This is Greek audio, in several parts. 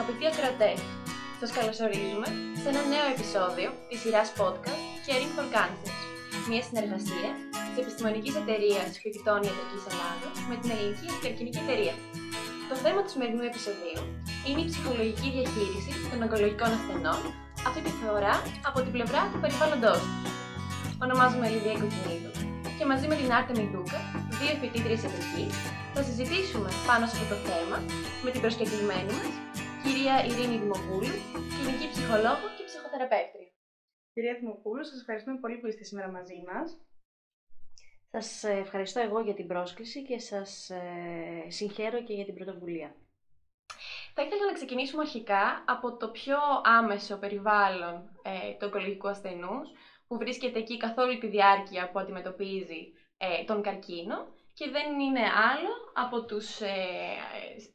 Αγαπητοί ακροατέ, σας καλωσορίζουμε σε ένα νέο επεισόδιο της σειράς podcast Caring for Cancer, μια συνεργασία της Επιστημονικής Εταιρείας Φοιτητών Ιατρικής Ελλάδα με την Ελληνική Καρκινική Εταιρεία. Το θέμα του σημερινού επεισοδίου είναι η ψυχολογική διαχείριση των ογκολογικών ασθενών, αυτή τη φορά από την πλευρά του περιβάλλοντό τους. Ονομάζομαι Λιδία Κοκκινίδου και μαζί με την Άρτα Μιδούκα, δύο φοιτήτριες ιατρικής, θα συζητήσουμε πάνω σε αυτό το θέμα με την προσκεκλημένη μας, κυρία Ειρήνη Δημοπούλου, κλινική ψυχολόγο και ψυχοθεραπεύτρια. Κυρία Δημοπούλου, σας ευχαριστούμε πολύ που είστε σήμερα μαζί μας. Σας ε, ευχαριστώ εγώ για την πρόσκληση και σας ε, συγχαίρω και για την πρωτοβουλία. Θα ήθελα να ξεκινήσουμε αρχικά από το πιο άμεσο περιβάλλον ε, του ογκολογικού ασθενούς, που βρίσκεται εκεί καθ' όλη τη διάρκεια που αντιμετωπίζει ε, τον καρκίνο και δεν είναι άλλο από τους ε,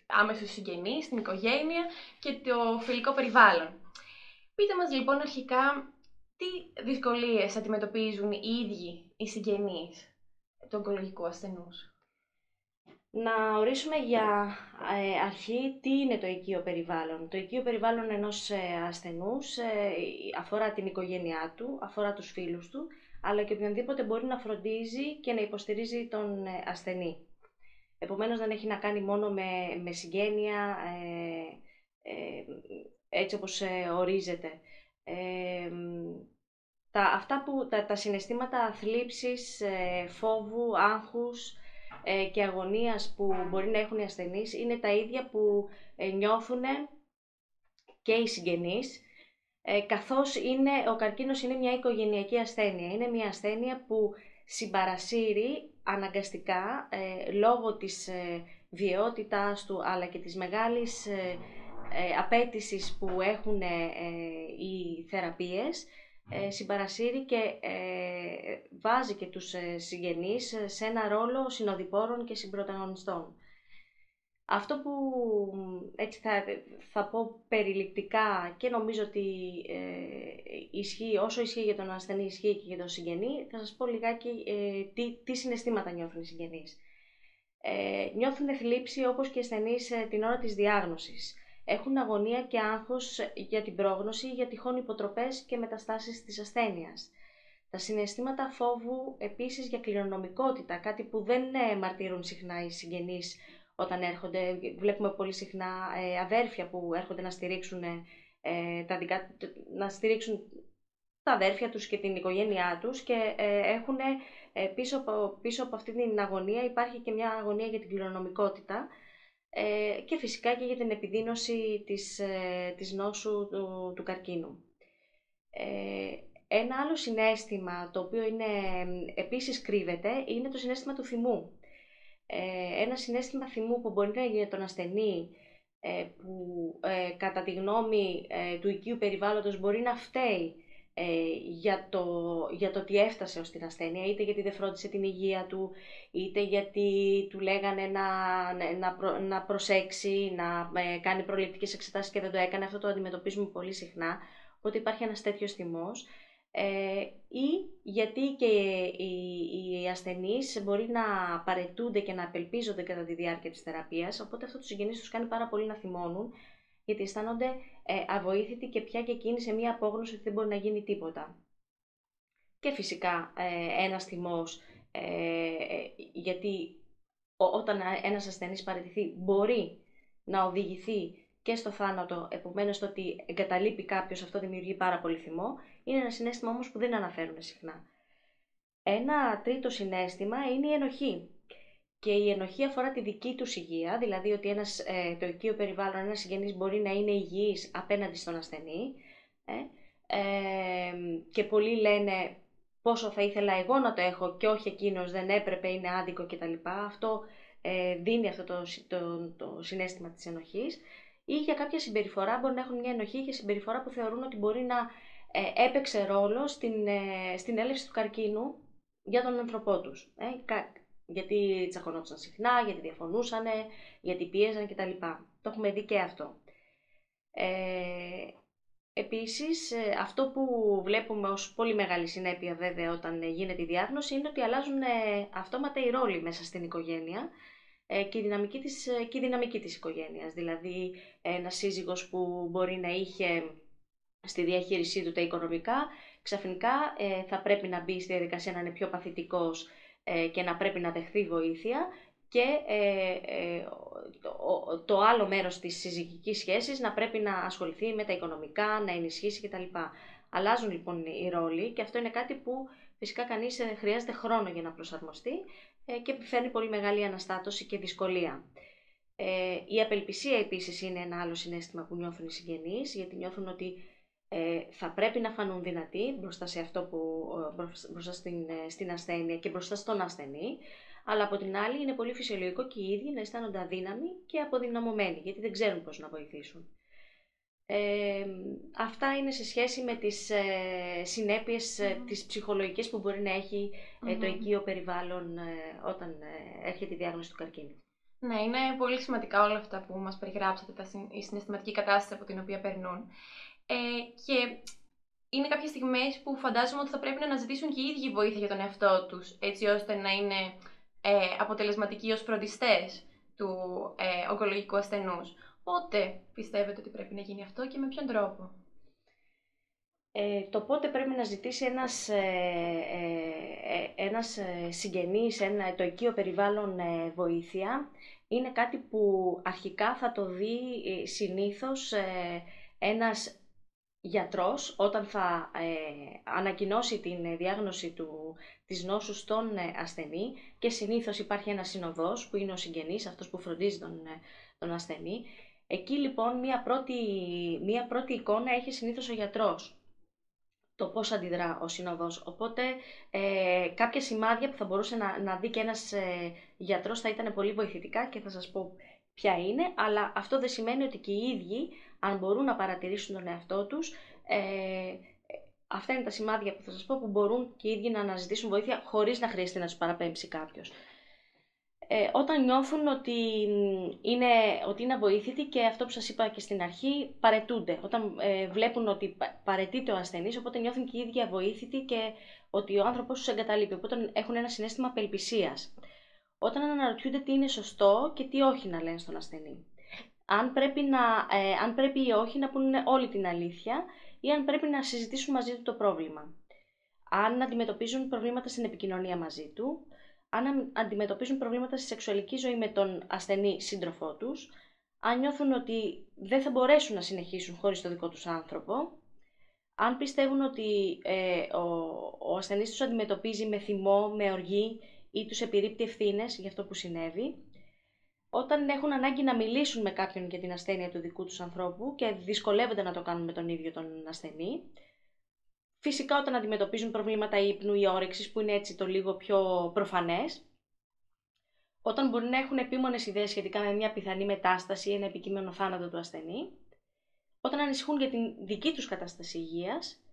άμεσους συγγενείς, την οικογένεια και το φιλικό περιβάλλον. Πείτε μας λοιπόν αρχικά τι δυσκολίες αντιμετωπίζουν οι ίδιοι οι συγγενείς του ογκολογικού ασθενούς; Να ορίσουμε για ε, αρχή τι είναι το οικείο περιβάλλον. Το οικείο περιβάλλον ενός ε, ασθενούς ε, αφορά την οικογένειά του, αφορά τους φίλους του, αλλά και οποιονδήποτε μπορεί να φροντίζει και να υποστηρίζει τον ασθενή. Επομένως δεν έχει να κάνει μόνο με, με συγγένεια, έτσι όπως ορίζεται. τα, αυτά που, τα, τα συναισθήματα θλίψης, φόβου, άγχους, ε, και αγωνίας που μπορεί να έχουν οι ασθενείς είναι τα ίδια που ε, νιώθουν και οι συγγενείς, ε, καθώς είναι, ο καρκίνος είναι μια οικογενειακή ασθένεια. Είναι μια ασθένεια που συμπαρασύρει αναγκαστικά λόγω της βιαιότητάς του αλλά και της μεγάλης απέτησης που έχουν οι θεραπείες ε, συμπαρασύρει και ε, βάζει και τους ε, συγγενείς σε ένα ρόλο συνοδοιπόρων και συμπροταγωνιστών. Αυτό που έτσι θα, θα πω περιληπτικά και νομίζω ότι ισχύει, όσο ισχύει για τον ασθενή ισχύει και για τον συγγενή, θα σας πω λιγάκι τι, τι συναισθήματα νιώθουν οι συγγενείς. νιώθουν θλίψη όπως και οι ασθενείς την ώρα της διάγνωσης έχουν αγωνία και άγχος για την πρόγνωση, για τυχόν υποτροπές και μεταστάσεις της ασθένειας. Τα συναισθήματα φόβου επίσης για κληρονομικότητα, κάτι που δεν ε, μαρτύρουν συχνά οι συγγενείς όταν έρχονται. Βλέπουμε πολύ συχνά ε, αδέρφια που έρχονται να στηρίξουν, ε, τα δικά, να στηρίξουν τα αδέρφια τους και την οικογένειά τους και έχουν πίσω από, πίσω από αυτή την αγωνία υπάρχει και μια αγωνία για την κληρονομικότητα ε, και φυσικά και για την επιδείνωση της, ε, της νόσου του, του καρκίνου. Ε, ένα άλλο συνέστημα το οποίο είναι, επίσης κρύβεται είναι το συνέστημα του θυμού. Ένα συνέστημα θυμού που μπορεί να γίνει για τον ασθενή που κατά τη γνώμη του οικείου περιβάλλοντος μπορεί να φταίει ε, για, το, για το ότι έφτασε ως την ασθένεια, είτε γιατί δεν φρόντισε την υγεία του, είτε γιατί του λέγανε να, να, να προσέξει, να ε, κάνει προληπτικές εξετάσεις και δεν το έκανε. Αυτό το αντιμετωπίζουμε πολύ συχνά, ότι υπάρχει ένας τέτοιος θυμός. Ε, ή γιατί και οι, οι ασθενείς μπορεί να παρετούνται και να απελπίζονται κατά τη διάρκεια της θεραπείας, οπότε αυτό τους συγγενείς τους κάνει πάρα πολύ να θυμώνουν γιατί αισθάνονται ε, αβοήθητοι και πια και εκείνοι σε μία απόγνωση ότι δεν μπορεί να γίνει τίποτα. Και φυσικά ε, ένας θυμός, ε, ε γιατί όταν ένας ασθενής παραιτηθεί μπορεί να οδηγηθεί και στο θάνατο, επομένως το ότι εγκαταλείπει κάποιος αυτό δημιουργεί πάρα πολύ θυμό, είναι ένα συνέστημα όμως που δεν αναφέρουν συχνά. Ένα τρίτο συνέστημα είναι η ενοχή και η ενοχή αφορά τη δική τους υγεία, δηλαδή ότι ένας, ε, το οικείο περιβάλλον, ένας συγγενής μπορεί να είναι υγιής απέναντι στον ασθενή ε, ε, και πολλοί λένε πόσο θα ήθελα εγώ να το έχω και όχι εκείνος δεν έπρεπε, είναι άδικο κτλ. Αυτό ε, δίνει αυτό το, το, το συνέστημα της ενοχής ή για κάποια συμπεριφορά μπορεί να έχουν μια ενοχή για συμπεριφορά που θεωρούν ότι μπορεί να ε, έπαιξε ρόλο στην, ε, στην έλευση του καρκίνου για τον άνθρωπό τους. Ε, γιατί τσακωνόντουσαν συχνά, γιατί διαφωνούσαν, γιατί πίεζαν κτλ. Το έχουμε δει και αυτό. Ε, επίσης, ε, αυτό που βλέπουμε ως πολύ μεγάλη συνέπεια βέβαια όταν γίνεται η διάγνωση είναι ότι αλλάζουν ε, αυτόματα οι ρόλοι μέσα στην οικογένεια ε, και, η δυναμική της, ε, και η δυναμική της οικογένειας. Δηλαδή ένα σύζυγος που μπορεί να είχε στη διαχείρισή του τα οικονομικά, ξαφνικά ε, θα πρέπει να μπει στη διαδικασία να είναι πιο παθητικός και να πρέπει να δεχθεί βοήθεια και το, το άλλο μέρος της συζυγικής σχέσης να πρέπει να ασχοληθεί με τα οικονομικά, να ενισχύσει κτλ. Αλλάζουν λοιπόν οι ρόλοι και αυτό είναι κάτι που φυσικά κανείς χρειάζεται χρόνο για να προσαρμοστεί ε, και φέρνει πολύ μεγάλη αναστάτωση και δυσκολία. Ε, η απελπισία επίσης είναι ένα άλλο συνέστημα που νιώθουν οι συγγενείς, γιατί νιώθουν ότι ε, θα πρέπει να φανούν δυνατοί μπροστά, σε αυτό που, μπροστά στην, στην ασθένεια και μπροστά στον ασθενή, αλλά από την άλλη είναι πολύ φυσιολογικό και οι ίδιοι να αισθάνονται αδύναμοι και αποδυναμωμένοι, γιατί δεν ξέρουν πώς να βοηθήσουν. Ε, αυτά είναι σε σχέση με τις ε, συνέπειες mm. τις ψυχολογικές που μπορεί να έχει ε, το οικείο περιβάλλον όταν έρχεται η διάγνωση του καρκίνου. Ναι, είναι πολύ σημαντικά όλα αυτά που μας περιγράψατε, τα, η συναισθηματική κατάσταση από την οποία περνούν. Ε, και είναι κάποιες στιγμές που φαντάζομαι ότι θα πρέπει να αναζητήσουν και οι ίδιοι βοήθεια για τον εαυτό τους, έτσι ώστε να είναι ε, αποτελεσματικοί ως φροντιστές του ε, ογκολογικού ασθενούς. Πότε πιστεύετε ότι πρέπει να γίνει αυτό και με ποιον τρόπο; Ε, το πότε πρέπει να ζητήσει ένας, ε, ε, ε ένας ε, συγγενής, ένα, το οικείο περιβάλλον βοήθεια, είναι κάτι που αρχικά θα το δει συνήθως ένας γιατρός όταν θα ανακοινώσει την διάγνωση του, της νόσους στον ασθενή και συνήθως υπάρχει ένας συνοδός που είναι ο συγγενής, αυτός που φροντίζει τον, τον ασθενή Εκεί λοιπόν μία πρώτη, μία πρώτη εικόνα έχει συνήθως ο γιατρός το πώς αντιδρά ο συνοδός. Οπότε ε, κάποια σημάδια που θα μπορούσε να, να δει και ένας ε, γιατρός θα ήταν πολύ βοηθητικά και θα σας πω ποια είναι, αλλά αυτό δεν σημαίνει ότι και οι ίδιοι, αν μπορούν να παρατηρήσουν τον εαυτό τους, ε, αυτά είναι τα σημάδια που θα σας πω που μπορούν και οι ίδιοι να αναζητήσουν βοήθεια χωρίς να χρειαστεί να τους παραπέμψει κάποιος ε, όταν νιώθουν ότι είναι, ότι είναι avoήθητοι και αυτό που σας είπα και στην αρχή, παρετούνται. Όταν ε, βλέπουν ότι παρετείται ο ασθενής, οπότε νιώθουν και οι ίδιοι αβοήθητοι και ότι ο άνθρωπος τους εγκαταλείπει, οπότε έχουν ένα συνέστημα απελπισίας. Όταν αναρωτιούνται τι είναι σωστό και τι όχι να λένε στον ασθενή. Αν πρέπει, να, ε, αν πρέπει ή όχι να πούνε όλη την αλήθεια ή αν πρέπει να συζητήσουν μαζί του το πρόβλημα. Αν αντιμετωπίζουν προβλήματα στην επικοινωνία μαζί του, αν αντιμετωπίζουν προβλήματα στη σεξουαλική ζωή με τον ασθενή σύντροφό τους, αν νιώθουν ότι δεν θα μπορέσουν να συνεχίσουν χωρίς το δικό τους άνθρωπο, αν πιστεύουν ότι ε, ο, ο ασθενής τους αντιμετωπίζει με θυμό, με οργή ή τους επιρρύπτει ευθύνες για αυτό που συνέβη, όταν έχουν ανάγκη να μιλήσουν με κάποιον για την ασθένεια του δικού τους ανθρώπου και δυσκολεύονται να το κάνουν με τον ίδιο τον ασθενή, Φυσικά όταν αντιμετωπίζουν προβλήματα ύπνου ή όρεξης που είναι έτσι το λίγο πιο προφανές, όταν μπορεί να έχουν επίμονες ιδέες σχετικά με μια πιθανή μετάσταση ή ένα επικείμενο θάνατο του ασθενή, όταν ανησυχούν για την δική τους κατάσταση υγείας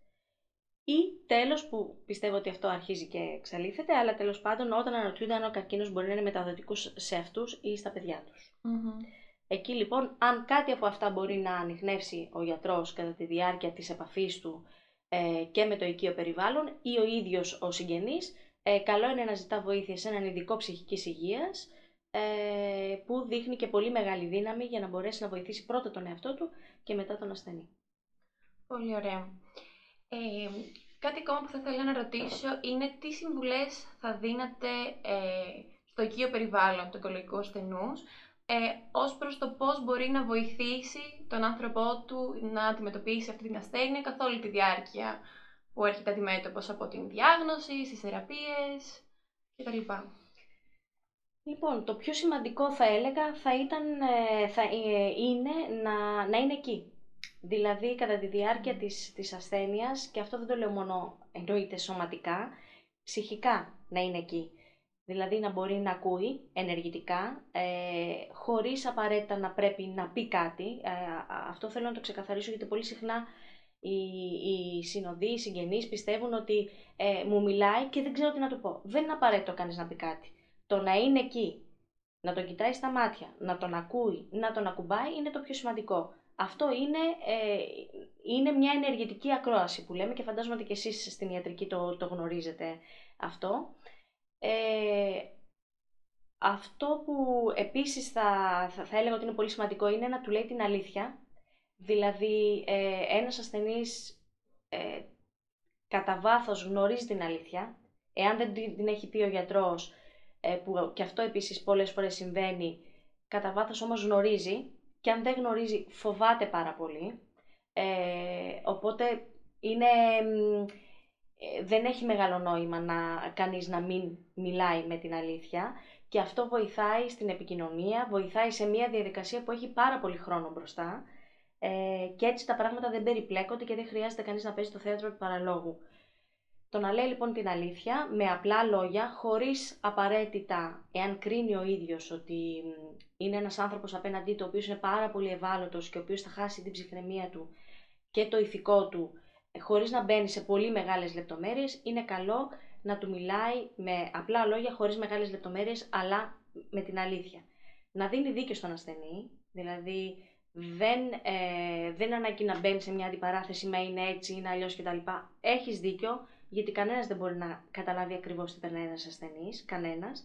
ή τέλος που πιστεύω ότι αυτό αρχίζει και εξαλείφεται, αλλά τέλος πάντων όταν αναρωτιούνται αν ο καρκίνος μπορεί να είναι μεταδοτικός σε αυτούς ή στα παιδιά τους. Εκεί λοιπόν, αν κάτι από αυτά μπορεί να ανοιχνεύσει ο γιατρός κατά τη διάρκεια της επαφής του ε, και με το οικείο περιβάλλον ή ο ίδιος ο συγγενής, ε, καλό είναι να ζητά βοήθεια σε έναν ειδικό ψυχικής υγείας ε, που δείχνει και πολύ μεγάλη δύναμη για να μπορέσει να βοηθήσει πρώτα τον εαυτό του και μετά τον ασθενή. Πολύ ωραία. Ε, κάτι ακόμα που θα ήθελα να ρωτήσω είναι τι συμβουλές θα δίνατε ε, στο οικείο περιβάλλον του οικολογικού ασθενούς ε, ως προς το πώς μπορεί να βοηθήσει τον άνθρωπό του να αντιμετωπίσει αυτή την ασθένεια καθ' όλη τη διάρκεια που έρχεται αντιμέτωπος από την διάγνωση, στις θεραπείες κτλ. Λοιπόν, το πιο σημαντικό θα έλεγα θα, ήταν, ε, θα ε, είναι να, να είναι εκεί. Δηλαδή, κατά τη διάρκεια της, της ασθένειας, και αυτό δεν το λέω μόνο εννοείται σωματικά, ψυχικά να είναι εκεί δηλαδή να μπορεί να ακούει ενεργητικά, ε, χωρίς απαραίτητα να πρέπει να πει κάτι. Ε, αυτό θέλω να το ξεκαθαρίσω γιατί πολύ συχνά οι, οι συνοδοί, οι συγγενείς πιστεύουν ότι ε, μου μιλάει και δεν ξέρω τι να του πω. Δεν είναι απαραίτητο κανείς να πει κάτι. Το να είναι εκεί, να τον κοιτάει στα μάτια, να τον ακούει, να τον ακουμπάει είναι το πιο σημαντικό. Αυτό είναι, ε, είναι μια ενεργητική ακρόαση που λέμε και φαντάζομαι ότι και εσείς στην ιατρική το, το γνωρίζετε αυτό. Ε, Αυτό που επίσης θα, θα, θα έλεγα ότι είναι πολύ σημαντικό είναι να του λέει την αλήθεια. Δηλαδή, ε, ένας ασθενής ε, κατά βάθος γνωρίζει την αλήθεια. Εάν δεν την έχει πει ο γιατρός, ε, που και αυτό επίσης πολλές φορές συμβαίνει, κατά βάθος όμως γνωρίζει και αν δεν γνωρίζει φοβάται πάρα πολύ. Ε, οπότε είναι, ε, δεν έχει μεγάλο νόημα να κανείς να μην μιλάει με την αλήθεια και αυτό βοηθάει στην επικοινωνία, βοηθάει σε μια διαδικασία που έχει πάρα πολύ χρόνο μπροστά ε, και έτσι τα πράγματα δεν περιπλέκονται και δεν χρειάζεται κανείς να παίζει το θέατρο του παραλόγου. Το να λέει λοιπόν την αλήθεια με απλά λόγια, χωρίς απαραίτητα, εάν κρίνει ο ίδιος ότι είναι ένας άνθρωπος απέναντί του, ο οποίος είναι πάρα πολύ ευάλωτος και ο οποίος θα χάσει την ψυχραιμία του και το ηθικό του, ε, χωρίς να μπαίνει σε πολύ μεγάλες λεπτομέρειες, είναι καλό να του μιλάει με απλά λόγια, χωρίς μεγάλες λεπτομέρειες, αλλά με την αλήθεια. Να δίνει δίκιο στον ασθενή, δηλαδή δεν, ε, δεν ανάγκη να μπαίνει σε μια αντιπαράθεση με είναι έτσι, είναι αλλιώς κτλ. Έχεις δίκιο, γιατί κανένας δεν μπορεί να καταλάβει ακριβώς τι περνάει ένας ασθενής. Κανένας.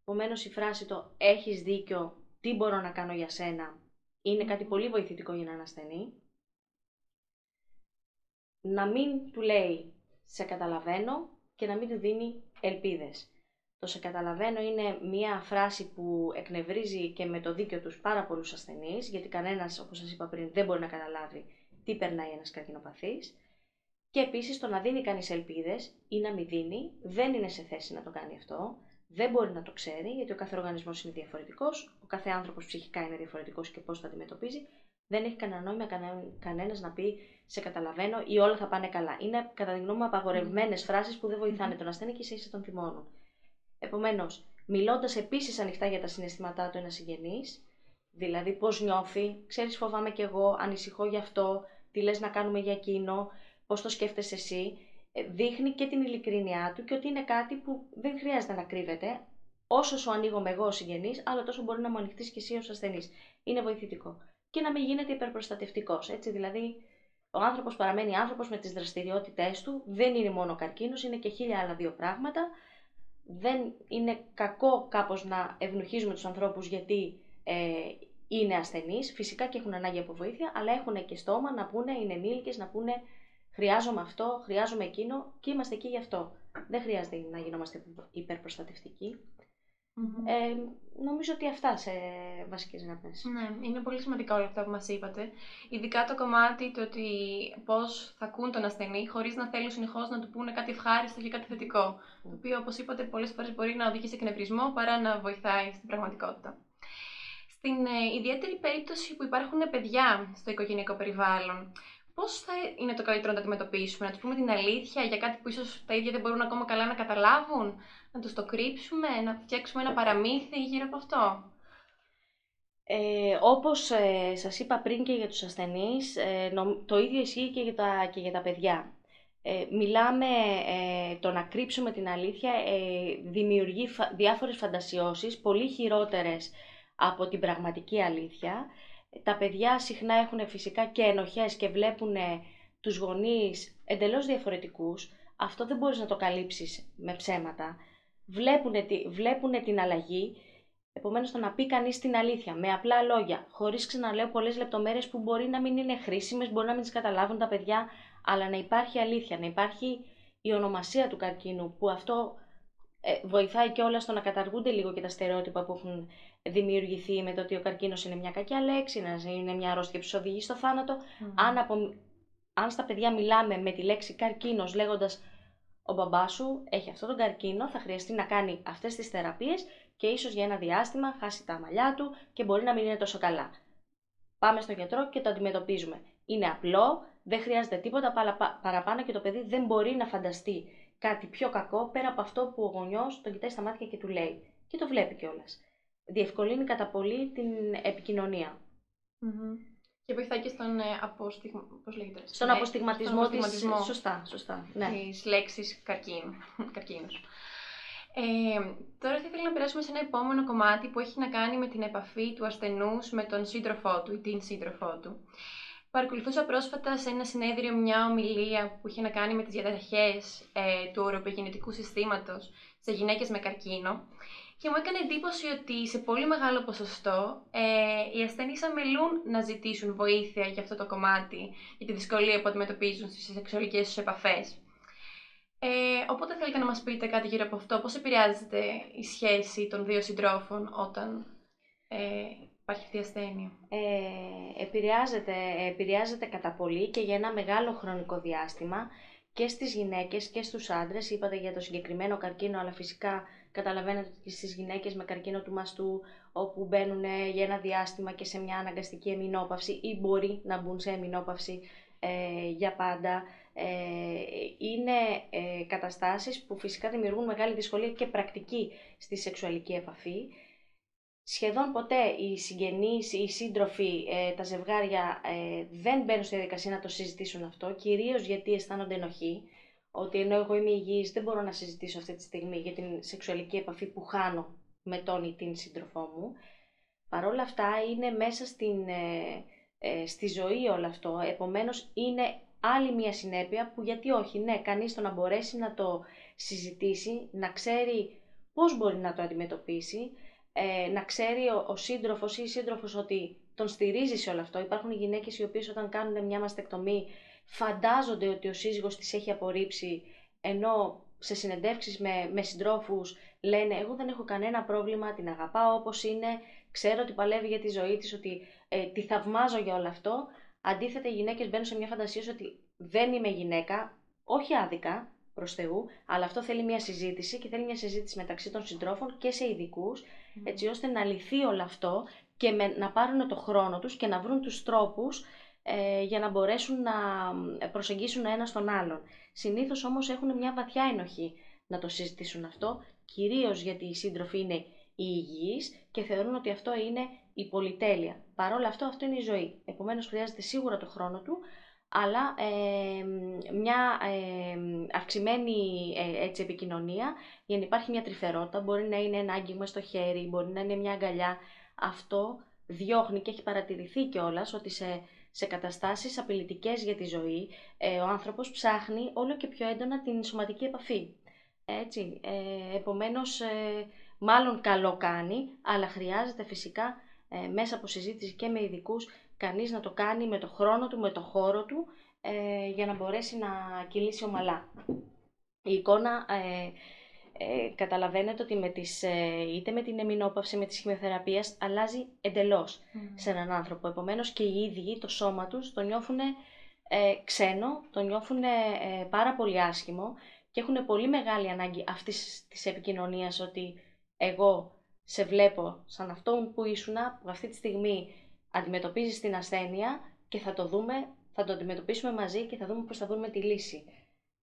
Επομένως, η φράση το έχεις δίκιο, τι μπορώ να κάνω για σένα, είναι κάτι πολύ βοηθητικό για έναν ασθενή. Να μην του λέει σε καταλαβαίνω και να μην του δίνει ελπίδες. Το σε καταλαβαίνω είναι μια φράση που εκνευρίζει και με το δίκιο τους πάρα πολλούς ασθενείς, γιατί κανένας, όπως σας είπα πριν, δεν μπορεί να καταλάβει τι περνάει ένας καρκινοπαθής. Και επίσης το να δίνει κανείς ελπίδες ή να μην δίνει, δεν είναι σε θέση να το κάνει αυτό, δεν μπορεί να το ξέρει, γιατί ο κάθε οργανισμός είναι διαφορετικός, ο κάθε άνθρωπος ψυχικά είναι διαφορετικός και πώς το αντιμετωπίζει, δεν έχει κανένα νόημα κανένας να πει σε καταλαβαίνω ή όλα θα πάνε καλά. Είναι κατά τη γνώμη μου απαγορευμένες mm. φράσεις που δεν βοηθάνε τον ασθενή και σε τον θυμώνουν. Επομένως, μιλώντας επίσης ανοιχτά για τα συναισθήματά του ένας συγγενής, δηλαδή πώς νιώθει, ξέρεις, φοβάμαι κι εγώ, ανησυχώ γι' αυτό, τι λες να κάνουμε για εκείνο, πώς το σκέφτεσαι εσύ, ε, δείχνει και την ειλικρίνειά του και ότι είναι κάτι που δεν χρειάζεται να κρύβεται. Όσο σου ανοίγομαι εγώ ω συγγενής, άλλο τόσο μπορεί να μου ανοιχτείς και εσύ ως ασθενής. Είναι βοηθητικό. Και να μην γίνεται υπερπροστατευτικός. Έτσι, δηλαδή, ο άνθρωπος παραμένει άνθρωπος με τις δραστηριότητές του, δεν είναι μόνο καρκίνος, είναι και χίλια άλλα δύο πράγματα δεν είναι κακό κάπως να ευνοχίζουμε τους ανθρώπους γιατί ε, είναι ασθενείς, φυσικά και έχουν ανάγκη από βοήθεια, αλλά έχουν και στόμα να πούνε, είναι ενήλικες, να πούνε χρειάζομαι αυτό, χρειάζομαι εκείνο και είμαστε εκεί γι' αυτό. Δεν χρειάζεται να γινόμαστε υπερπροστατευτικοί. Ε, νομίζω ότι αυτά σε βασικές γραμμές. Ναι, είναι πολύ σημαντικά όλα αυτά που μας είπατε. Ειδικά το κομμάτι το ότι πώς θα ακούν τον ασθενή χωρίς να θέλουν συνεχώς να του πούνε κάτι ευχάριστο και κάτι θετικό. Το οποίο, όπως είπατε, πολλές φορές μπορεί να οδηγήσει σε εκνευρισμό παρά να βοηθάει στην πραγματικότητα. Στην ε, ιδιαίτερη περίπτωση που υπάρχουν παιδιά στο οικογενειακό περιβάλλον, πώς θα είναι το καλύτερο να το αντιμετωπίσουμε, να τους πούμε την αλήθεια για κάτι που ίσως τα ίδια δεν μπορούν ακόμα καλά να καταλάβουν, να τους το κρύψουμε, να φτιάξουμε ένα παραμύθι γύρω από αυτό; Ε, όπως ε, σας είπα πριν και για τους ασθενείς, ε, το ίδιο ισχύει και για τα, και για τα παιδιά. Ε, μιλάμε, ε, το να κρύψουμε την αλήθεια ε, δημιουργεί φα, διάφορες φαντασιώσεις, πολύ χειρότερες από την πραγματική αλήθεια. Τα παιδιά συχνά έχουν φυσικά και ενοχές και βλέπουν τους γονείς εντελώς διαφορετικούς. Αυτό δεν μπορείς να το καλύψεις με ψέματα βλέπουν, την αλλαγή. Επομένως, το να πει κανείς την αλήθεια με απλά λόγια, χωρίς ξαναλέω πολλές λεπτομέρειες που μπορεί να μην είναι χρήσιμες, μπορεί να μην τις καταλάβουν τα παιδιά, αλλά να υπάρχει αλήθεια, να υπάρχει η ονομασία του καρκίνου, που αυτό ε, βοηθάει και όλα στο να καταργούνται λίγο και τα στερεότυπα που έχουν δημιουργηθεί με το ότι ο καρκίνος είναι μια κακιά λέξη, είναι μια αρρώστια που σου οδηγεί στο θάνατο. Αν, απο... αν στα παιδιά μιλάμε με τη λέξη καρκίνος λέγοντας ο μπαμπάς σου έχει αυτόν τον καρκίνο, θα χρειαστεί να κάνει αυτές τις θεραπείες και ίσως για ένα διάστημα χάσει τα μαλλιά του και μπορεί να μην είναι τόσο καλά. Πάμε στον γιατρό και το αντιμετωπίζουμε. Είναι απλό, δεν χρειάζεται τίποτα παραπάνω και το παιδί δεν μπορεί να φανταστεί κάτι πιο κακό πέρα από αυτό που ο γονιός τον κοιτάει στα μάτια και του λέει. Και το βλέπει κιόλας. Διευκολύνει κατά πολύ την επικοινωνία. Και βοηθάει και στον ε, αποστιγμα... Πώς λέγεται, στον ναι, αποστιγματισμό, στον αποστιγματισμό της... Σωστά, σωστά. Ναι. Της λέξης καρκίνου. καρκίνους. Ε, τώρα θα ήθελα να περάσουμε σε ένα επόμενο κομμάτι που έχει να κάνει με την επαφή του ασθενούς με τον σύντροφό του ή την σύντροφό του. Παρακολουθούσα πρόσφατα σε ένα συνέδριο μια ομιλία που είχε να κάνει με τις διαταραχές ε, του οροπογεννητικού συστήματος σε γυναίκες με καρκίνο και μου έκανε εντύπωση ότι σε πολύ μεγάλο ποσοστό ε, οι ασθενείς αμελούν να ζητήσουν βοήθεια για αυτό το κομμάτι, για τη δυσκολία που αντιμετωπίζουν στις σεξουαλικές τους επαφές. Ε, οπότε θέλετε να μας πείτε κάτι γύρω από αυτό, πώς επηρεάζεται η σχέση των δύο συντρόφων όταν ε, υπάρχει αυτή η ασθένεια; Ε, επηρεάζεται, επηρεάζεται κατά πολύ και για ένα μεγάλο χρονικό διάστημα και στις γυναίκες και στους άντρες. Είπατε για το συγκεκριμένο καρκίνο, αλλά φυσικά καταλαβαίνετε ότι στις γυναίκες με καρκίνο του μαστού, όπου μπαίνουν για ένα διάστημα και σε μια αναγκαστική εμεινόπαυση ή μπορεί να μπουν σε εμεινόπαυση ε, για πάντα, ε, είναι ε, καταστάσεις που φυσικά δημιουργούν μεγάλη δυσκολία και πρακτική στη σεξουαλική επαφή. Σχεδόν ποτέ οι συγγενείς, οι σύντροφοι, ε, τα ζευγάρια ε, δεν μπαίνουν στη διαδικασία να το συζητήσουν αυτό, κυρίως γιατί αισθάνονται ενοχή, ότι ενώ εγώ είμαι υγιής δεν μπορώ να συζητήσω αυτή τη στιγμή για την σεξουαλική επαφή που χάνω με τον ή την σύντροφό μου. Παρ' όλα αυτά είναι μέσα στην, ε, στη ζωή όλο αυτό, επομένως είναι άλλη μια συνέπεια που γιατί όχι, ναι, κανείς το να μπορέσει να το συζητήσει, να ξέρει πώς μπορεί να το αντιμετωπίσει, ε, να ξέρει ο, ο σύντροφος ή η σύντροφος ότι τον στηρίζει σε όλο αυτό. Υπάρχουν γυναίκες οι οποίες όταν κάνουν μια μαστεκτομή φαντάζονται ότι ο σύζυγος της έχει απορρίψει, ενώ σε συνεντεύξεις με, με συντρόφους λένε εγώ δεν έχω κανένα πρόβλημα, την αγαπάω όπως είναι, ξέρω ότι παλεύει για τη ζωή της, ότι ε, τη θαυμάζω για όλο αυτό. Αντίθετα οι γυναίκες μπαίνουν σε μια φαντασία ότι δεν είμαι γυναίκα, όχι άδικα, προς Θεού, αλλά αυτό θέλει μια συζήτηση και θέλει μια συζήτηση μεταξύ των συντρόφων και σε ειδικούς, έτσι ώστε να λυθεί όλο αυτό και με, να πάρουν το χρόνο τους και να βρουν τους τρόπους ε, για να μπορέσουν να προσεγγίσουν ένα στον άλλον. Συνήθως όμως έχουν μια βαθιά ενοχή να το συζητήσουν αυτό, κυρίως γιατί οι σύντροφοι είναι οι υγιείς και θεωρούν ότι αυτό είναι η πολυτέλεια. Παρ' όλα αυτό, αυτό είναι η ζωή. Επομένως, χρειάζεται σίγουρα το χρόνο του, αλλά μια ε, αυξημένη ε, έτσι, επικοινωνία για να υπάρχει μια τρυφερότητα, μπορεί να είναι ένα άγγιγμα στο χέρι, μπορεί να είναι μια αγκαλιά. Αυτό διώχνει και έχει παρατηρηθεί κιόλας ότι σε, σε καταστάσεις απειλητικές για τη ζωή ε, ο άνθρωπος ψάχνει όλο και πιο έντονα την σωματική επαφή. Έτσι, ε, επομένως, ε, μάλλον καλό κάνει, αλλά χρειάζεται φυσικά ε, μέσα από συζήτηση και με ειδικούς κανείς να το κάνει με το χρόνο του, με το χώρο του, ε, για να μπορέσει να κυλήσει ομαλά. Η εικόνα ε, ε, καταλαβαίνετε ότι με τις, ε, είτε με την εμεινόπαυση, με τις χημειοθεραπείες, αλλάζει εντελώς σε έναν άνθρωπο. Επομένως και οι ίδιοι, το σώμα τους, το νιώθουν ε, ξένο, το νιώθουν πάρα πολύ άσχημο και έχουν πολύ μεγάλη ανάγκη αυτής της επικοινωνίας ότι εγώ σε βλέπω σαν αυτόν που ήσουνα, που αυτή τη στιγμή αντιμετωπίζεις την ασθένεια και θα το δούμε, θα το αντιμετωπίσουμε μαζί και θα δούμε πώς θα βρούμε τη λύση.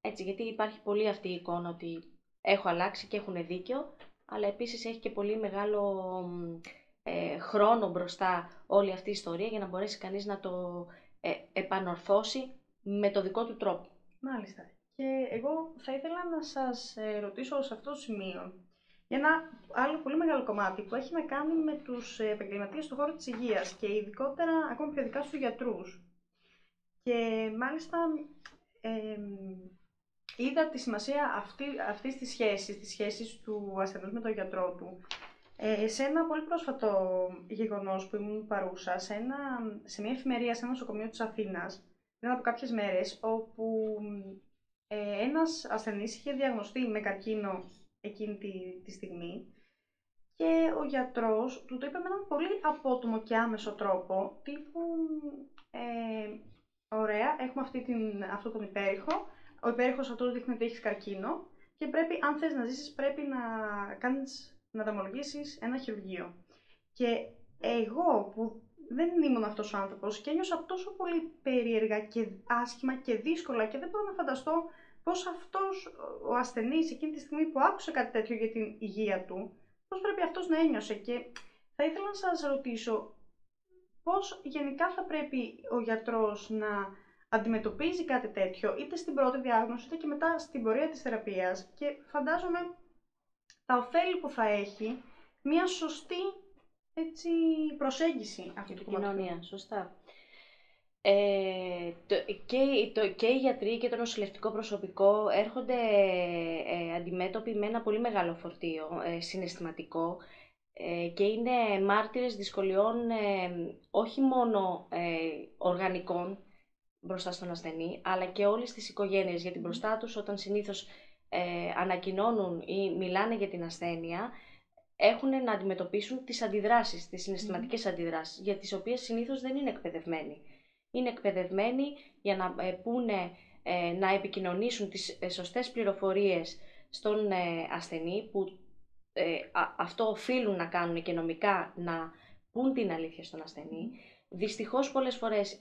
Έτσι, γιατί υπάρχει πολύ αυτή η εικόνα ότι έχω αλλάξει και έχουν δίκιο, αλλά επίσης έχει και πολύ μεγάλο ε, χρόνο μπροστά όλη αυτή η ιστορία για να μπορέσει κανείς να το ε, επανορθώσει με το δικό του τρόπο. Μάλιστα. Και εγώ θα ήθελα να σας ε, ρωτήσω σε αυτό το σημείο για ένα άλλο πολύ μεγάλο κομμάτι που έχει να κάνει με τους επαγγελματίες του χώρου της υγείας και ειδικότερα ακόμη πιο ειδικά στους γιατρούς. Και μάλιστα ε, είδα τη σημασία αυτή, αυτής της σχέσης, της σχέσης του ασθενούς με τον γιατρό του, ε, σε ένα πολύ πρόσφατο γεγονός που ήμουν παρούσα, σε, ένα, σε μια εφημερία σε ένα νοσοκομείο της Αθήνας, πριν από κάποιες μέρες, όπου ε, ένας ασθενής είχε διαγνωστεί με καρκίνο εκείνη τη, τη στιγμή και ο γιατρός του το είπε με έναν πολύ απότομο και άμεσο τρόπο, τύπου ε, ωραία, έχουμε αυτή την, αυτό τον υπέρηχο, ο υπέρηχος αυτό δείχνει ότι έχεις καρκίνο και πρέπει, αν θες να ζήσεις, πρέπει να κάνεις, να δαμολογήσεις ένα χειρουργείο. Και εγώ που δεν ήμουν αυτός ο άνθρωπος και ένιωσα τόσο πολύ περίεργα και άσχημα και δύσκολα και δεν μπορώ να φανταστώ πώς αυτός ο ασθενής εκείνη τη στιγμή που άκουσε κάτι τέτοιο για την υγεία του, πώς πρέπει αυτός να ένιωσε και θα ήθελα να σας ρωτήσω πώς γενικά θα πρέπει ο γιατρός να αντιμετωπίζει κάτι τέτοιο είτε στην πρώτη διάγνωση είτε και μετά στην πορεία της θεραπείας και φαντάζομαι τα ωφέλη που θα έχει μια σωστή έτσι, προσέγγιση αυτή του κοινωνία. Σωστά. Ε, το, και, το, και οι γιατροί και το νοσηλευτικό προσωπικό έρχονται ε, αντιμέτωποι με ένα πολύ μεγάλο φορτίο ε, συναισθηματικό ε, και είναι μάρτυρες δυσκολιών ε, όχι μόνο οργανικών μπροστά στον ασθενή, αλλά και όλες τις οικογένειες, γιατί μπροστά τους όταν συνήθως ανακοινώνουν ή μιλάνε για την ασθένεια, έχουν να αντιμετωπίσουν τις αντιδράσεις, τις συναισθηματικές αντιδράσεις, για τις οποίες συνήθως δεν είναι εκπαιδευμένοι. Είναι εκπαιδευμένοι για να ε, πούνε, ε, να επικοινωνήσουν τις ε, σωστές πληροφορίες στον ασθενή που αυτό οφείλουν να κάνουν και νομικά να πούν την αλήθεια στον ασθενή. Δυστυχώς πολλές φορές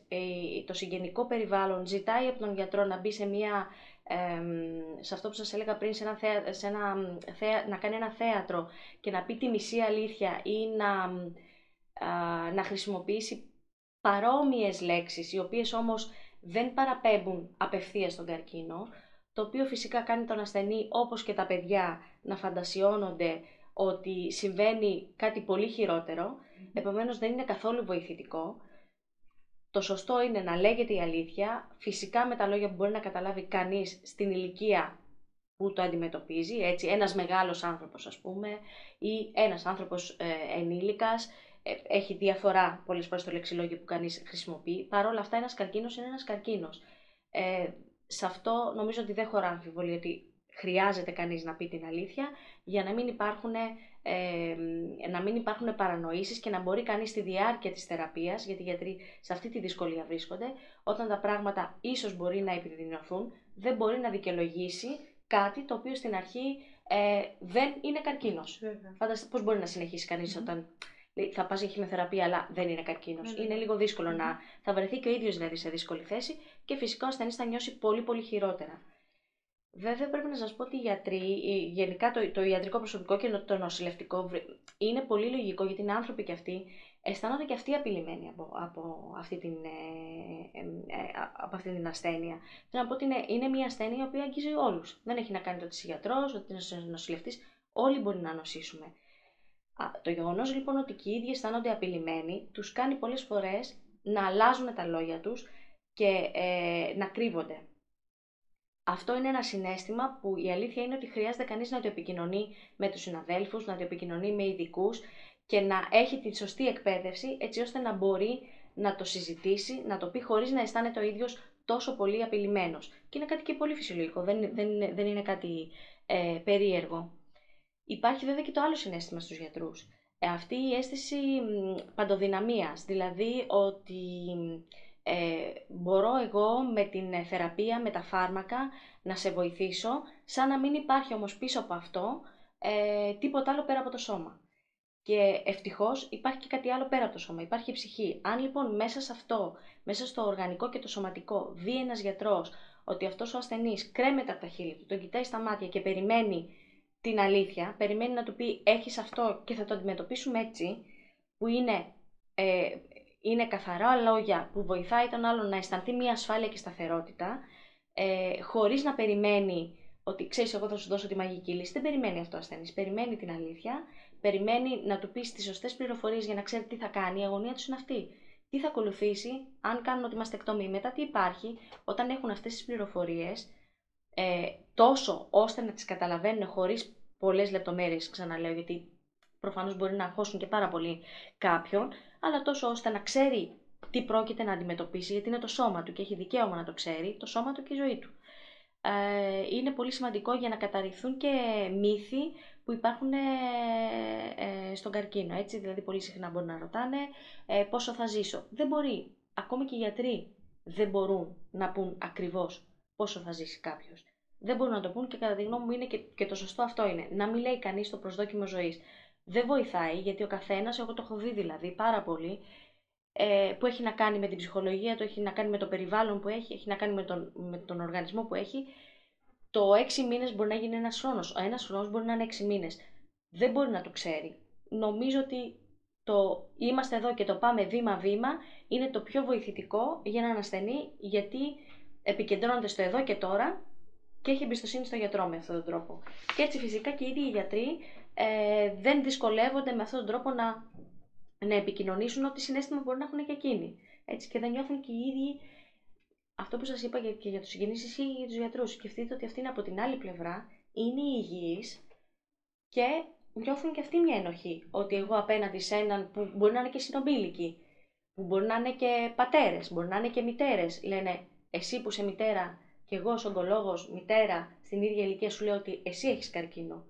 το συγγενικό περιβάλλον ζητάει από τον γιατρό να μπει σε μια, σε αυτό που σας έλεγα πριν, σε ένα, σε ένα να κάνει ένα θέατρο και να πει τη μισή αλήθεια ή να, να χρησιμοποιήσει παρόμοιες λέξεις, οι οποίες όμως δεν παραπέμπουν απευθείας στον καρκίνο, το οποίο φυσικά κάνει τον ασθενή όπως και τα παιδιά να φαντασιώνονται ότι συμβαίνει κάτι πολύ χειρότερο, επομένως δεν είναι καθόλου βοηθητικό. Το σωστό είναι να λέγεται η αλήθεια, φυσικά με τα λόγια που μπορεί να καταλάβει κανείς στην ηλικία που το αντιμετωπίζει, έτσι, ένας μεγάλος άνθρωπος ας πούμε ή ένας άνθρωπος ε, ενήλικας ε, έχει διαφορά πολλές φορές το λεξιλόγιο που κανείς χρησιμοποιεί. Παρ' όλα αυτά, ένας καρκίνος είναι ένας καρκίνος. Ε, σε αυτό νομίζω ότι δεν χωρά αμφιβολία ότι χρειάζεται κανείς να πει την αλήθεια για να μην υπάρχουν, ε, να μην υπάρχουν παρανοήσεις και να μπορεί κανείς στη διάρκεια της θεραπείας, γιατί οι γιατροί σε αυτή τη δυσκολία βρίσκονται, όταν τα πράγματα ίσως μπορεί να επιδεινωθούν, δεν μπορεί να δικαιολογήσει κάτι το οποίο στην αρχή ε, δεν είναι καρκίνος. Φανταστείτε πώς μπορεί να συνεχίσει όταν θα πας για χημειοθεραπεία, αλλά δεν είναι καρκίνος. Ναι, ναι, είναι ναι. λίγο να. Θα βρεθεί και ο ίδιος δηλαδή σε δύσκολη θέση και φυσικά ο ασθενής θα νιώσει πολύ πολύ χειρότερα. Βέβαια, πρέπει να σας πω ότι οι γιατροί, γενικά το, το ιατρικό προσωπικό και το νοσηλευτικό, είναι πολύ λογικό γιατί είναι άνθρωποι και αυτοί, αισθάνονται και αυτοί απειλημένοι από, από, αυτή, την, ε, ε, ε από αυτή την ασθένεια. Θέλω να πω ότι είναι, είναι μια ασθένεια η οποία αγγίζει όλους. Δεν έχει να κάνει το ότι είσαι γιατρός, ότι είσαι νοσηλευτής. Όλοι μπορεί να νοσήσουμε. Το γεγονός λοιπόν ότι και οι ίδιοι αισθάνονται απειλημένοι, τους κάνει πολλές φορές να αλλάζουν τα λόγια τους και ε, να κρύβονται. Αυτό είναι ένα συνέστημα που η αλήθεια είναι ότι χρειάζεται κανείς να το επικοινωνεί με τους συναδέλφους, να το επικοινωνεί με ειδικούς και να έχει τη σωστή εκπαίδευση έτσι ώστε να μπορεί να το συζητήσει, να το πει χωρίς να αισθάνεται ο ίδιος τόσο πολύ απειλημένος. Και είναι κάτι και πολύ φυσιολογικό, δεν, δεν, δεν είναι κάτι ε, περίεργο. Υπάρχει βέβαια και το άλλο συνέστημα στους γιατρούς. Ε, αυτή η αίσθηση παντοδυναμίας, δηλαδή ότι ε, μπορώ εγώ με την θεραπεία, με τα φάρμακα να σε βοηθήσω, σαν να μην υπάρχει όμως πίσω από αυτό ε, τίποτα άλλο πέρα από το σώμα. Και ευτυχώς υπάρχει και κάτι άλλο πέρα από το σώμα, υπάρχει η ψυχή. Αν λοιπόν μέσα σε αυτό, μέσα στο οργανικό και το σωματικό, δει ένας γιατρός ότι αυτός ο ασθενής κρέμεται από τα χείλη του, τον κοιτάει στα μάτια και περιμένει την αλήθεια, περιμένει να του πει έχεις αυτό και θα το αντιμετωπίσουμε έτσι, που είναι, ε, είναι καθαρά λόγια που βοηθάει τον άλλον να αισθανθεί μια ασφάλεια και σταθερότητα, ε, χωρίς να περιμένει ότι ξέρεις εγώ θα σου δώσω τη μαγική λύση. Δεν περιμένει αυτό ο ασθενής, περιμένει την αλήθεια, περιμένει να του πεις τις σωστές πληροφορίες για να ξέρει τι θα κάνει, η αγωνία του είναι αυτή. Τι θα ακολουθήσει, αν κάνουν ότι είμαστε εκτομή, μετά τι υπάρχει, όταν έχουν αυτές τις πληροφορίες, ε, τόσο ώστε να τις καταλαβαίνουν χωρίς πολλές λεπτομέρειες, ξαναλέω, γιατί προφανώς μπορεί να αγχώσουν και πάρα πολύ κάποιον, αλλά τόσο ώστε να ξέρει τι πρόκειται να αντιμετωπίσει, γιατί είναι το σώμα του και έχει δικαίωμα να το ξέρει, το σώμα του και η ζωή του. Ε, είναι πολύ σημαντικό για να καταρριφθούν και μύθοι που υπάρχουν ε, ε, στον καρκίνο. Έτσι, δηλαδή, πολύ συχνά μπορεί να ρωτάνε ε, πόσο θα ζήσω. Δεν μπορεί. Ακόμη και οι γιατροί δεν μπορούν να πούν ακριβώς πόσο θα ζήσει κάποιος δεν μπορούν να το πούν και κατά τη γνώμη μου είναι και, και το σωστό αυτό είναι. Να μην λέει κανείς το προσδόκιμο ζωής. Δεν βοηθάει γιατί ο καθένας, εγώ το έχω δει δηλαδή πάρα πολύ, ε, που έχει να κάνει με την ψυχολογία του, έχει να κάνει με το περιβάλλον που έχει, έχει να κάνει με τον, με τον οργανισμό που έχει. Το έξι μήνες μπορεί να γίνει ένας χρόνο. Ο ένας χρόνο μπορεί να είναι έξι μήνες. Δεν μπορεί να το ξέρει. Νομίζω ότι το είμαστε εδώ και το πάμε βήμα-βήμα είναι το πιο βοηθητικό για έναν ασθενή γιατί επικεντρώνεται στο εδώ και τώρα και έχει εμπιστοσύνη στο γιατρό με αυτόν τον τρόπο. Και έτσι φυσικά και οι ίδιοι οι γιατροί ε, δεν δυσκολεύονται με αυτόν τον τρόπο να, να επικοινωνήσουν ό,τι συνέστημα μπορεί να έχουν και εκείνοι. Έτσι, και δεν νιώθουν και οι ίδιοι αυτό που σας είπα και για τους συγγενεί ισχύει για τους γιατρούς. Σκεφτείτε ότι αυτή είναι από την άλλη πλευρά, είναι υγιείς και νιώθουν και αυτοί μια ενοχή. Ότι εγώ απέναντι σε έναν που μπορεί να είναι και συνομήλικοι, που μπορεί να είναι και πατέρες, μπορεί να είναι και μητέρες, λένε εσύ που είσαι μητέρα και εγώ ως ογκολόγος μητέρα στην ίδια ηλικία σου λέω ότι εσύ έχεις καρκίνο.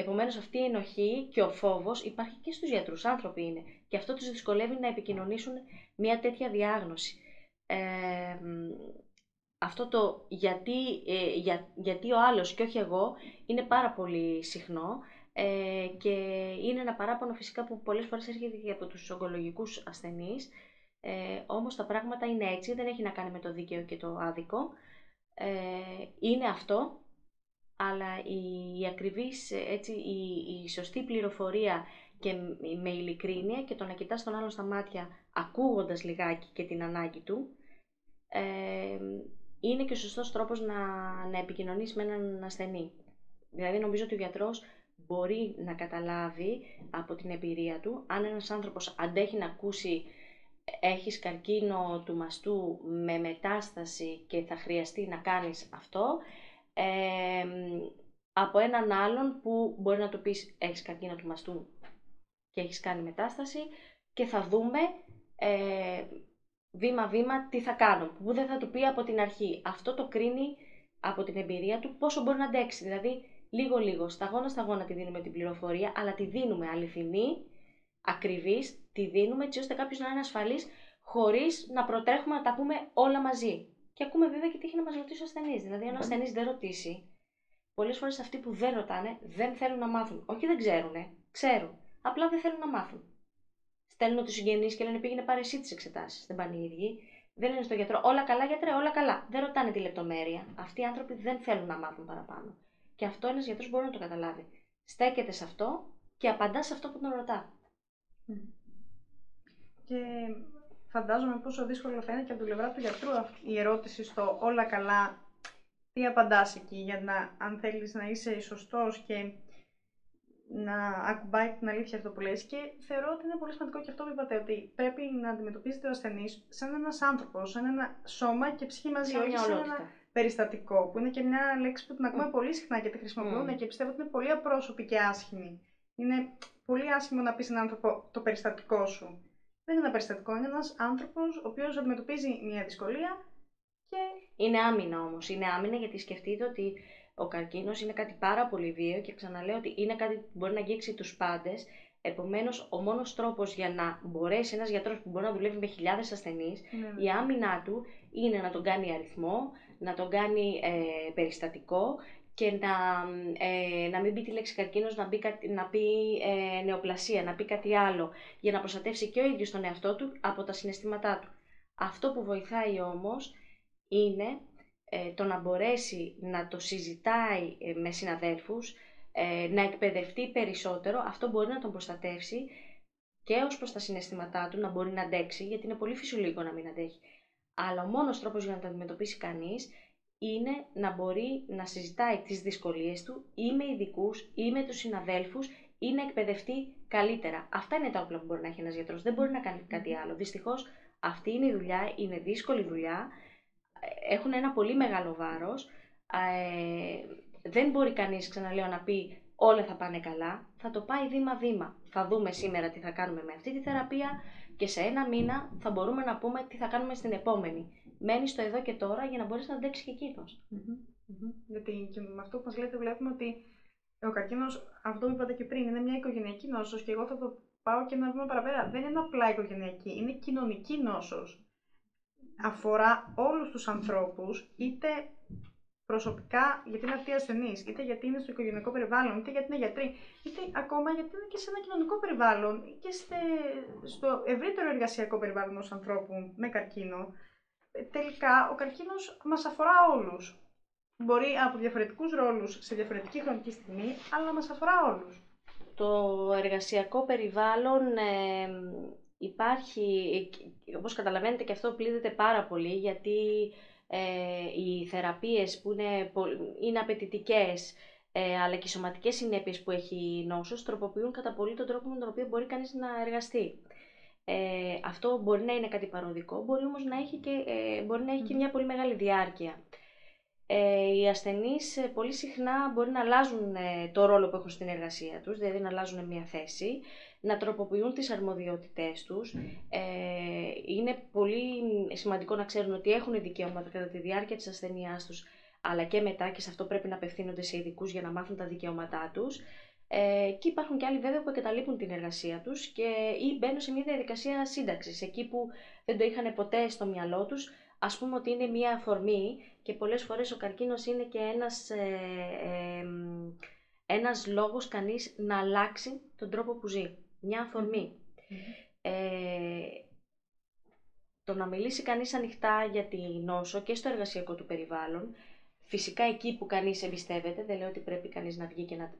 Επομένως αυτή η ενοχή και ο φόβος υπάρχει και στους γιατρούς, άνθρωποι είναι. Και αυτό τους δυσκολεύει να επικοινωνήσουν μια τέτοια διάγνωση. Ε, αυτό το γιατί, ε, για, γιατί ο άλλος και όχι εγώ είναι πάρα πολύ συχνό ε, και είναι ένα παράπονο φυσικά που πολλές φορές έρχεται και από τους ογκολογικούς ασθενείς ε, όμως τα πράγματα είναι έτσι, δεν έχει να κάνει με το δίκαιο και το άδικο. Ε, είναι αυτό, αλλά η, η ακριβής, έτσι, η, η σωστή πληροφορία και με ειλικρίνεια και το να κοιτάς τον άλλο στα μάτια ακούγοντας λιγάκι και την ανάγκη του, ε, είναι και ο σωστός τρόπος να, να επικοινωνείς με έναν ασθενή. Δηλαδή νομίζω ότι ο γιατρός μπορεί να καταλάβει από την εμπειρία του αν ένας άνθρωπος αντέχει να ακούσει έχεις καρκίνο του μαστού με μετάσταση και θα χρειαστεί να κάνεις αυτό, από έναν άλλον που μπορεί να του πεις έχεις καρκίνο του μαστού και έχεις κάνει μετάσταση και θα δούμε ε, βήμα-βήμα τι θα κάνω, που δεν θα του πει από την αρχή. Αυτό το κρίνει από την εμπειρία του πόσο μπορεί να αντέξει. Δηλαδή, λίγο-λίγο, σταγόνα-σταγόνα τη δίνουμε την πληροφορία, αλλά τη δίνουμε αληθινή, ακριβής, τη δίνουμε έτσι ώστε κάποιος να είναι ασφαλής χωρίς να προτρέχουμε να τα πούμε όλα μαζί. Και ακούμε βέβαια και τι έχει να μας ρωτήσει ο ασθενής. Δηλαδή, αν ο ασθενής δεν ρωτήσει, πολλές φορές αυτοί που δεν ρωτάνε δεν θέλουν να μάθουν. Όχι, δεν ξέρουν, ξέρουν. Απλά δεν θέλουν να μάθουν. Στέλνουν τους συγγενείς και λένε πήγαινε πάρε εσύ τις εξετάσεις. Δεν πάνε οι ίδιοι. Δεν λένε στον γιατρό όλα καλά, γιατρέ, όλα καλά. Δεν ρωτάνε τη λεπτομέρεια. Αυτοί οι άνθρωποι δεν θέλουν να μάθουν παραπάνω. Και αυτό ένας γιατρός μπορεί να το καταλάβει. Στέκεται σε αυτό και απαντά σε αυτό που τον ρωτά. Και φαντάζομαι πόσο δύσκολο θα είναι και από την πλευρά του γιατρού η ερώτηση στο όλα καλά. Τι απαντάς εκεί για να, αν θέλεις να είσαι σωστός και να ακουμπάει την αλήθεια αυτό που λες και θεωρώ ότι είναι πολύ σημαντικό και αυτό που είπατε ότι πρέπει να αντιμετωπίζετε ο ασθενής σαν ένας άνθρωπος, σαν ένα σώμα και ψυχή μαζί, σαν όχι σαν ένα περιστατικό που είναι και μια λέξη που την ακούμε πολύ συχνά και τη χρησιμοποιούν και πιστεύω ότι είναι πολύ απρόσωπη και άσχημη. Είναι πολύ άσχημο να πεις έναν άνθρωπο το περιστατικό σου δεν είναι ένα περιστατικό, είναι ένας άνθρωπος ο οποίος αντιμετωπίζει μια δυσκολία και. Είναι άμυνα όμως. Είναι άμυνα γιατί σκεφτείτε ότι ο καρκίνος είναι κάτι πάρα πολύ βίαιο και ξαναλέω ότι είναι κάτι που μπορεί να αγγίξει τους πάντες. Επομένως, ο μόνος τρόπος για να μπορέσει ένας γιατρός που μπορεί να δουλεύει με χιλιάδες ασθενείς, ναι. η άμυνά του είναι να τον κάνει αριθμό, να τον κάνει ε, περιστατικό και να, ε, να μην πει τη λέξη καρκίνος, να, πει, να πει ε, νεοπλασία, να πει κάτι άλλο, για να προστατεύσει και ο ίδιος τον εαυτό του από τα συναισθήματά του. Αυτό που βοηθάει όμως είναι ε, το να μπορέσει να το συζητάει ε, με συναδέλφους, να εκπαιδευτεί περισσότερο, αυτό μπορεί να τον προστατεύσει και ως προς τα συναισθήματά του, να μπορεί να αντέξει, γιατί είναι πολύ φυσιολογικό να μην αντέχει. Αλλά ο μόνος τρόπος για να το αντιμετωπίσει κανείς είναι να μπορεί να συζητάει τις δυσκολίες του ή με ειδικούς ή με τους συναδέλφους ή να εκπαιδευτεί καλύτερα. Αυτά είναι τα όπλα που μπορεί να έχει ένας γιατρός. Δεν μπορεί να κάνει κάτι άλλο. Δυστυχώς αυτή είναι η δουλειά, είναι δύσκολη δουλειά, έχουν ένα πολύ μεγάλο βάρος. Ε, δεν μπορεί κανείς, ξαναλέω, να πει όλα θα πάνε καλά. Θα το πάει βήμα-βήμα. Θα δούμε σήμερα τι θα κάνουμε με αυτή τη θεραπεία και σε ένα μήνα θα μπορούμε να πούμε τι θα κάνουμε στην επόμενη μένει στο εδώ και τώρα για να μπορείς να αντέξεις και εκείνος. Γιατί και με αυτό που μας λέτε, βλέπουμε ότι ο καρκίνος, αυτό που είπατε και πριν, είναι μια οικογενειακή νόσος και εγώ θα το πάω και να βήμα παραπέρα. Δεν είναι απλά οικογενειακή, είναι κοινωνική νόσος. Αφορά όλους τους ανθρώπους, είτε προσωπικά γιατί είναι αυτοί ασθενείς, είτε γιατί είναι στο οικογενειακό περιβάλλον, είτε γιατί είναι γιατροί, είτε ακόμα γιατί είναι και σε ένα κοινωνικό περιβάλλον και στο ευρύτερο εργασιακό περιβάλλον ενός ανθρώπου με καρκίνο τελικά ο καρκίνος μας αφορά όλους. Μπορεί από διαφορετικούς ρόλους σε διαφορετική χρονική στιγμή, αλλά μας αφορά όλους. Το εργασιακό περιβάλλον ε, υπάρχει, όπως καταλαβαίνετε και αυτό πλήττεται πάρα πολύ, γιατί ε, οι θεραπείες που είναι, είναι απαιτητικές, ε, αλλά και οι σωματικές συνέπειες που έχει η νόσος, τροποποιούν κατά πολύ τον τρόπο με τον οποίο μπορεί κανείς να εργαστεί. Ε, αυτό μπορεί να είναι κάτι παροδικό, μπορεί όμως να έχει και, ε, μπορεί να έχει και μια πολύ μεγάλη διάρκεια. Ε, οι ασθενείς ε, πολύ συχνά μπορεί να αλλάζουν ε, το ρόλο που έχουν στην εργασία τους, δηλαδή να αλλάζουν μια θέση, να τροποποιούν τις αρμοδιότητές τους. Ε, είναι πολύ σημαντικό να ξέρουν ότι έχουν δικαιώματα κατά τη διάρκεια της ασθενειάς τους, αλλά και μετά και σε αυτό πρέπει να απευθύνονται σε ειδικούς για να μάθουν τα δικαιώματά τους. Ε, και υπάρχουν και άλλοι βέβαια που εγκαταλείπουν την εργασία τους και, ή μπαίνουν σε μια διαδικασία σύνταξης, εκεί που δεν το είχαν ποτέ στο μυαλό τους, ας πούμε ότι είναι μια αφορμή και πολλές φορές ο καρκίνος είναι και ένας, ε, ε, ένας λόγος κανείς να αλλάξει τον τρόπο που ζει. Μια αφορμη Ε, το να μιλήσει κανείς ανοιχτά για τη νόσο και στο εργασιακό του περιβάλλον, φυσικά εκεί που κανείς εμπιστεύεται, δεν λέω ότι πρέπει κανείς να βγει και να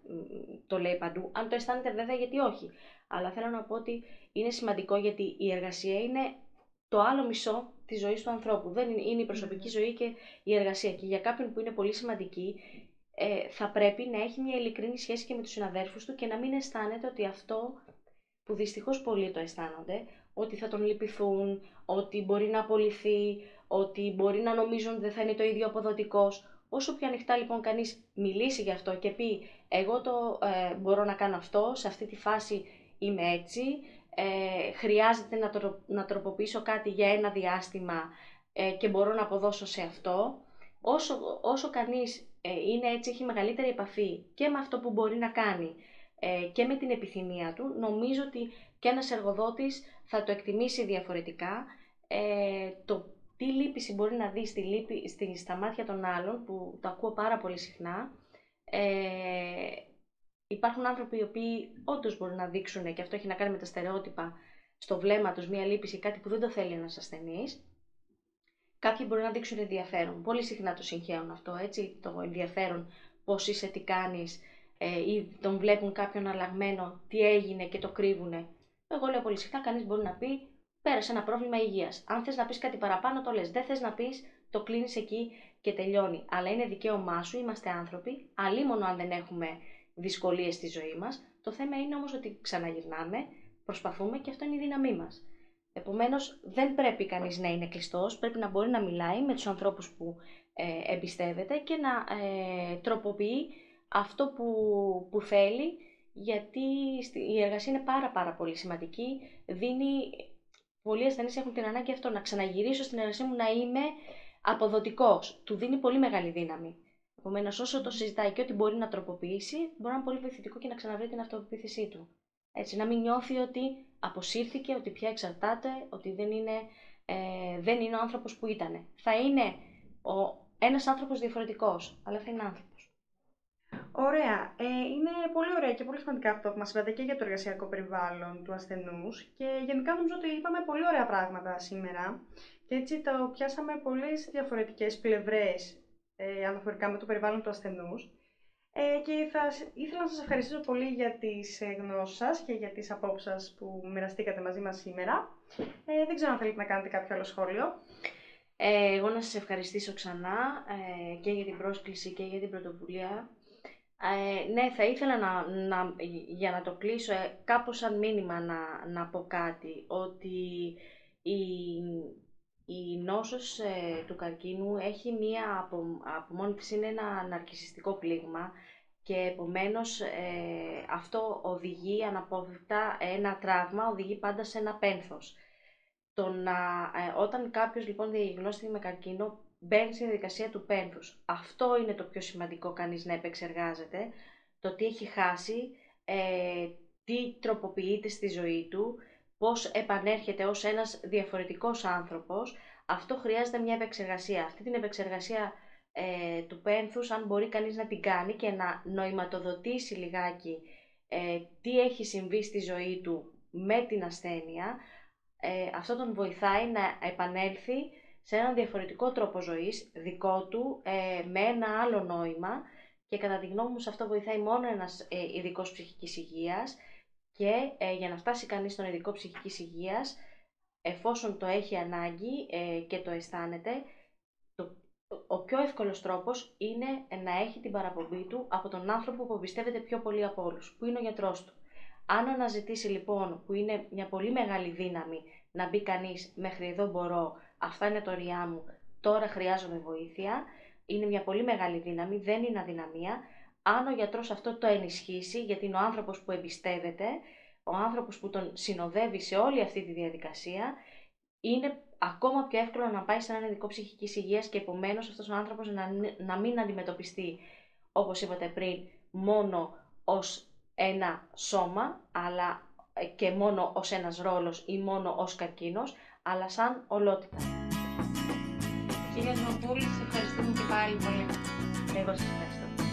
το λέει παντού, αν το αισθάνεται βέβαια γιατί όχι. Αλλά θέλω να πω ότι είναι σημαντικό γιατί η εργασία είναι το άλλο μισό τη ζωή του ανθρώπου. Δεν είναι, είναι η προσωπική ζωή και η εργασία. Και για κάποιον που είναι πολύ σημαντική, ε, θα πρέπει να έχει μια ειλικρινή σχέση και με τους συναδέρφους του και να μην αισθάνεται ότι αυτό που δυστυχώς πολλοί το αισθάνονται, ότι θα τον λυπηθούν, ότι μπορεί να απολυθεί, ότι μπορεί να νομίζουν ότι δεν θα είναι το ίδιο αποδοτικός. Όσο πιο ανοιχτά λοιπόν κανείς μιλήσει γι' αυτό και πει εγώ το ε, μπορώ να κάνω αυτό, σε αυτή τη φάση είμαι έτσι, ε, χρειάζεται να, να τροποποιήσω κάτι για ένα διάστημα ε, και μπορώ να αποδώσω σε αυτό, όσο, όσο κανείς ε, είναι έτσι, έχει μεγαλύτερη επαφή και με αυτό που μπορεί να κάνει ε, και με την επιθυμία του, νομίζω ότι και ένας εργοδότης θα το εκτιμήσει διαφορετικά. το τι λύπηση μπορεί να δεις στη λύπη, στη, στα μάτια των άλλων, που το ακούω πάρα πολύ συχνά, Υπάρχουν άνθρωποι οι οποίοι όντως μπορούν να δείξουν, και αυτό έχει να κάνει με τα στερεότυπα, στο βλέμμα τους μία λύπηση, κάτι που δεν το θέλει ένας ασθενής. Κάποιοι μπορεί να δείξουν ενδιαφέρον. Πολύ συχνά το συγχαίουν αυτό, έτσι, το ενδιαφέρον, πώς είσαι, τι κάνεις, ε, ή τον βλέπουν κάποιον αλλαγμένο, τι έγινε και το κρύβουνε. Εγώ λέω πολύ συχνά, κανείς μπορεί να πει, πέρασε ένα πρόβλημα υγείας. Αν θες να πεις κάτι παραπάνω, το λες. Δεν θες να πεις, το κλείνεις εκεί και τελειώνει. Αλλά είναι δικαίωμά σου, είμαστε άνθρωποι, αλλήμον αν δεν έχουμε δυσκολίες στη ζωή μας. Το θέμα είναι όμως ότι ξαναγυρνάμε, προσπαθούμε και αυτό είναι η δύναμή μας. Επομένως, δεν πρέπει κανείς να είναι κλειστός, πρέπει να μπορεί να μιλάει με τους ανθρώπους που ε, εμπιστεύεται και να ε, τροποποιεί αυτό που, που θέλει, γιατί η εργασία είναι πάρα πάρα πολύ σημαντική, δίνει, πολλοί ασθενείς έχουν την ανάγκη αυτό, να ξαναγυρίσω στην εργασία μου να είμαι αποδοτικός, του δίνει πολύ μεγάλη δύναμη. Επομένως, όσο το συζητάει και ό,τι μπορεί να τροποποιήσει, μπορεί να είναι πολύ βοηθητικό και να ξαναβρει την αυτοπεποίθησή του. Έτσι, να μην νιώθει ότι αποσύρθηκε, ότι πια εξαρτάται, ότι δεν είναι, ε, δεν είναι ο άνθρωπος που ήταν. Θα είναι ο, ένας άνθρωπος διαφορετικός, αλλά θα είναι άνθρωπος. Ωραία. Ε, είναι πολύ ωραία και πολύ σημαντικά αυτό που μας είπατε και για το εργασιακό περιβάλλον του ασθενούς. Και γενικά νομίζω ότι είπαμε πολύ ωραία πράγματα σήμερα. Και έτσι το πιάσαμε πολλές διαφορετικές πλευρές ε, αναφορικά με το περιβάλλον του ασθενούς. Ε, και θα ήθελα να σας ευχαριστήσω πολύ για τις ε, γνώσεις σας και για τις απόψεις σας που μοιραστήκατε μαζί μας σήμερα. Ε, δεν ξέρω αν θέλετε να κάνετε κάποιο άλλο σχόλιο. Ε, εγώ να σας ευχαριστήσω ξανά ε, και για την πρόσκληση και για την πρωτοβουλία. Ε, ναι, θα ήθελα να, να, για να το κλείσω ε, κάπως σαν μήνυμα να, να πω κάτι, ότι η, η νόσος ε, του καρκίνου έχει μία από, από μόνη της είναι ένα ναρκισιστικό πλήγμα και επομένως ε, αυτό οδηγεί αναπόφευκτα ένα τραύμα, οδηγεί πάντα σε ένα πένθος. Το να, ε, όταν κάποιος λοιπόν διαγνώστηκε με καρκίνο μπαίνει στη διαδικασία του πένθους. Αυτό είναι το πιο σημαντικό κανείς να επεξεργάζεται, το τι έχει χάσει, τι τροποποιείται στη ζωή του, πώς επανέρχεται ως ένας διαφορετικός άνθρωπος, αυτό χρειάζεται μια επεξεργασία. Αυτή την επεξεργασία ε, του πένθους, αν μπορεί κανείς να την κάνει και να νοηματοδοτήσει λιγάκι ε, τι έχει συμβεί στη ζωή του με την ασθένεια, ε, αυτό τον βοηθάει να επανέλθει σε έναν διαφορετικό τρόπο ζωής, δικό του, ε, με ένα άλλο νόημα και κατά τη γνώμη μου σε αυτό βοηθάει μόνο ένας ε, ειδικός ψυχικής υγείας και ε, για να φτάσει κανείς στον ειδικό ψυχικής υγείας, εφόσον το έχει ανάγκη ε, και το αισθάνεται, το, ο πιο εύκολος τρόπος είναι να έχει την παραπομπή του από τον άνθρωπο που πιστεύετε πιο πολύ από όλους, που είναι ο γιατρός του. Αν αναζητήσει λοιπόν, που είναι μια πολύ μεγάλη δύναμη, να μπει κανείς μέχρι εδώ μπορώ, αυτά είναι το ωριά μου, τώρα χρειάζομαι βοήθεια, είναι μια πολύ μεγάλη δύναμη, δεν είναι αδυναμία. Αν ο γιατρός αυτό το ενισχύσει, γιατί είναι ο άνθρωπος που εμπιστεύεται, ο άνθρωπος που τον συνοδεύει σε όλη αυτή τη διαδικασία, είναι ακόμα πιο εύκολο να πάει σε έναν ειδικό ψυχικής υγείας και επομένως αυτός ο άνθρωπος να, να μην αντιμετωπιστεί, όπως είπατε πριν, μόνο ως ένα σώμα, αλλά ε, και μόνο ως ένας ρόλος ή μόνο ως καρκίνος, αλλά σαν ολότητα. Κυρία Δημοπούλη, σε ευχαριστούμε και πάλι πολύ. Εγώ σας ευχαριστώ.